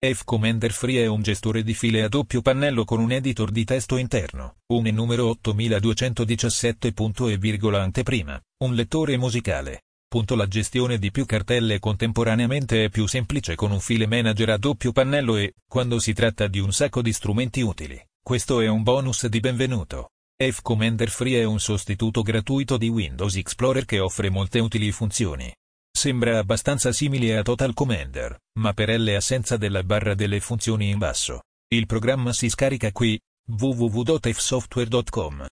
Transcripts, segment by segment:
F Commander Free è un gestore di file a doppio pannello con un editor di testo interno, un e numero 8217. e virgola anteprima, un lettore musicale. Punto la gestione di più cartelle contemporaneamente è più semplice con un file manager a doppio pannello e, quando si tratta di un sacco di strumenti utili, questo è un bonus di benvenuto. F Commander Free è un sostituto gratuito di Windows Explorer che offre molte utili funzioni. Sembra abbastanza simile a Total Commander, ma per L assenza della barra delle funzioni in basso. Il programma si scarica qui, www.fsoftware.com.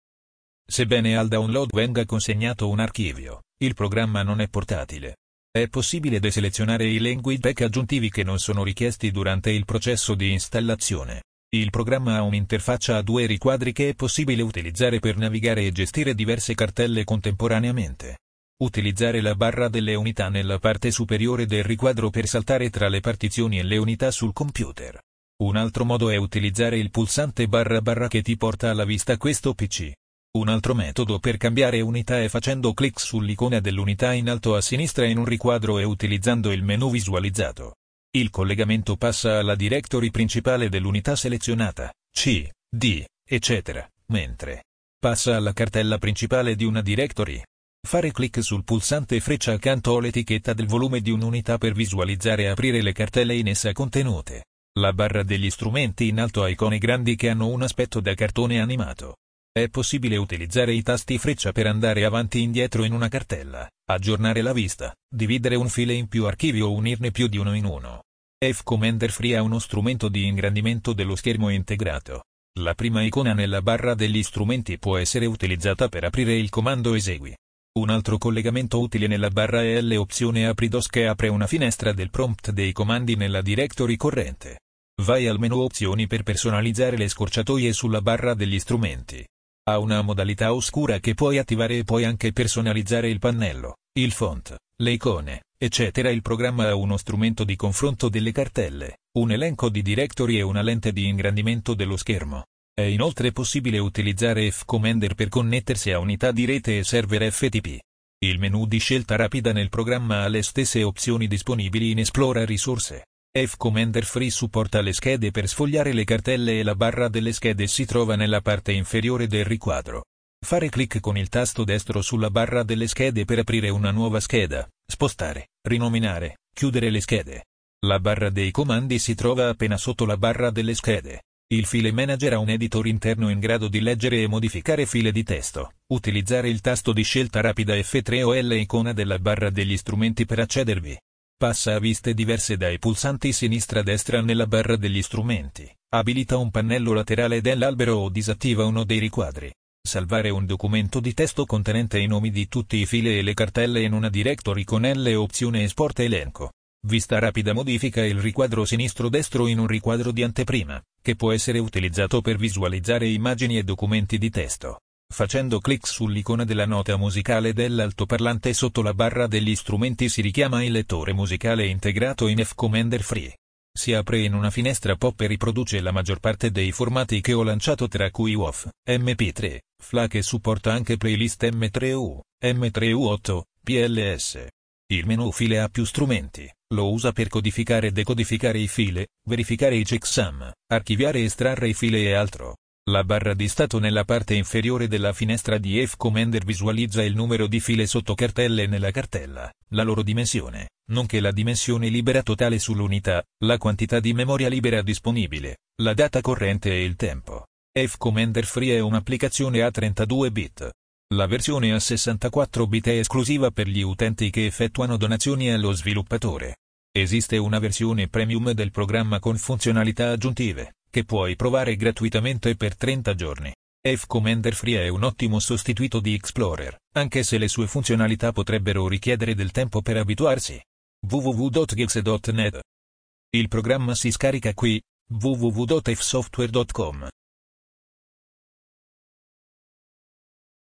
Sebbene al download venga consegnato un archivio, il programma non è portatile. È possibile deselezionare i language pack aggiuntivi che non sono richiesti durante il processo di installazione. Il programma ha un'interfaccia a due riquadri che è possibile utilizzare per navigare e gestire diverse cartelle contemporaneamente. Utilizzare la barra delle unità nella parte superiore del riquadro per saltare tra le partizioni e le unità sul computer. Un altro modo è utilizzare il pulsante barra barra che ti porta alla vista questo PC. Un altro metodo per cambiare unità è facendo clic sull'icona dell'unità in alto a sinistra in un riquadro e utilizzando il menu visualizzato. Il collegamento passa alla directory principale dell'unità selezionata, C, D, eccetera, mentre passa alla cartella principale di una directory, Fare clic sul pulsante freccia accanto all'etichetta del volume di un'unità per visualizzare e aprire le cartelle in essa contenute. La barra degli strumenti in alto ha icone grandi che hanno un aspetto da cartone animato. È possibile utilizzare i tasti freccia per andare avanti e indietro in una cartella, aggiornare la vista, dividere un file in più archivi o unirne più di uno in uno. F Commander Free ha uno strumento di ingrandimento dello schermo integrato. La prima icona nella barra degli strumenti può essere utilizzata per aprire il comando esegui. Un altro collegamento utile nella barra è l'opzione Apridos che apre una finestra del prompt dei comandi nella directory corrente. Vai al menu opzioni per personalizzare le scorciatoie sulla barra degli strumenti. Ha una modalità oscura che puoi attivare e puoi anche personalizzare il pannello, il font, le icone, eccetera. Il programma ha uno strumento di confronto delle cartelle, un elenco di directory e una lente di ingrandimento dello schermo. È inoltre possibile utilizzare F-Commander per connettersi a unità di rete e server FTP. Il menu di scelta rapida nel programma ha le stesse opzioni disponibili in Esplora risorse. F-Commander Free supporta le schede per sfogliare le cartelle e la barra delle schede si trova nella parte inferiore del riquadro. Fare clic con il tasto destro sulla barra delle schede per aprire una nuova scheda, spostare, rinominare, chiudere le schede. La barra dei comandi si trova appena sotto la barra delle schede. Il File Manager ha un editor interno in grado di leggere e modificare file di testo, utilizzare il tasto di scelta rapida F3 o L icona della barra degli strumenti per accedervi. Passa a viste diverse dai pulsanti sinistra-destra nella barra degli strumenti, abilita un pannello laterale dell'albero o disattiva uno dei riquadri. Salvare un documento di testo contenente i nomi di tutti i file e le cartelle in una directory con L opzione Esporta elenco. Vista rapida modifica il riquadro sinistro-destro in un riquadro di anteprima, che può essere utilizzato per visualizzare immagini e documenti di testo. Facendo clic sull'icona della nota musicale dell'altoparlante sotto la barra degli strumenti si richiama il lettore musicale integrato in F-Commander Free. Si apre in una finestra pop e riproduce la maggior parte dei formati che ho lanciato tra cui WAV, MP3, FLAC e supporta anche playlist M3U, M3U8, PLS. Il menu file ha più strumenti, lo usa per codificare e decodificare i file, verificare i checksum, archiviare e estrarre i file e altro. La barra di stato nella parte inferiore della finestra di F-Commander visualizza il numero di file sotto cartelle nella cartella, la loro dimensione, nonché la dimensione libera totale sull'unità, la quantità di memoria libera disponibile, la data corrente e il tempo. F-Commander Free è un'applicazione a 32 bit, la versione a 64 bit è esclusiva per gli utenti che effettuano donazioni allo sviluppatore. Esiste una versione premium del programma con funzionalità aggiuntive, che puoi provare gratuitamente per 30 giorni. F-Commander Free è un ottimo sostituto di Explorer, anche se le sue funzionalità potrebbero richiedere del tempo per abituarsi. www.geeks.net Il programma si scarica qui, www.fsoftware.com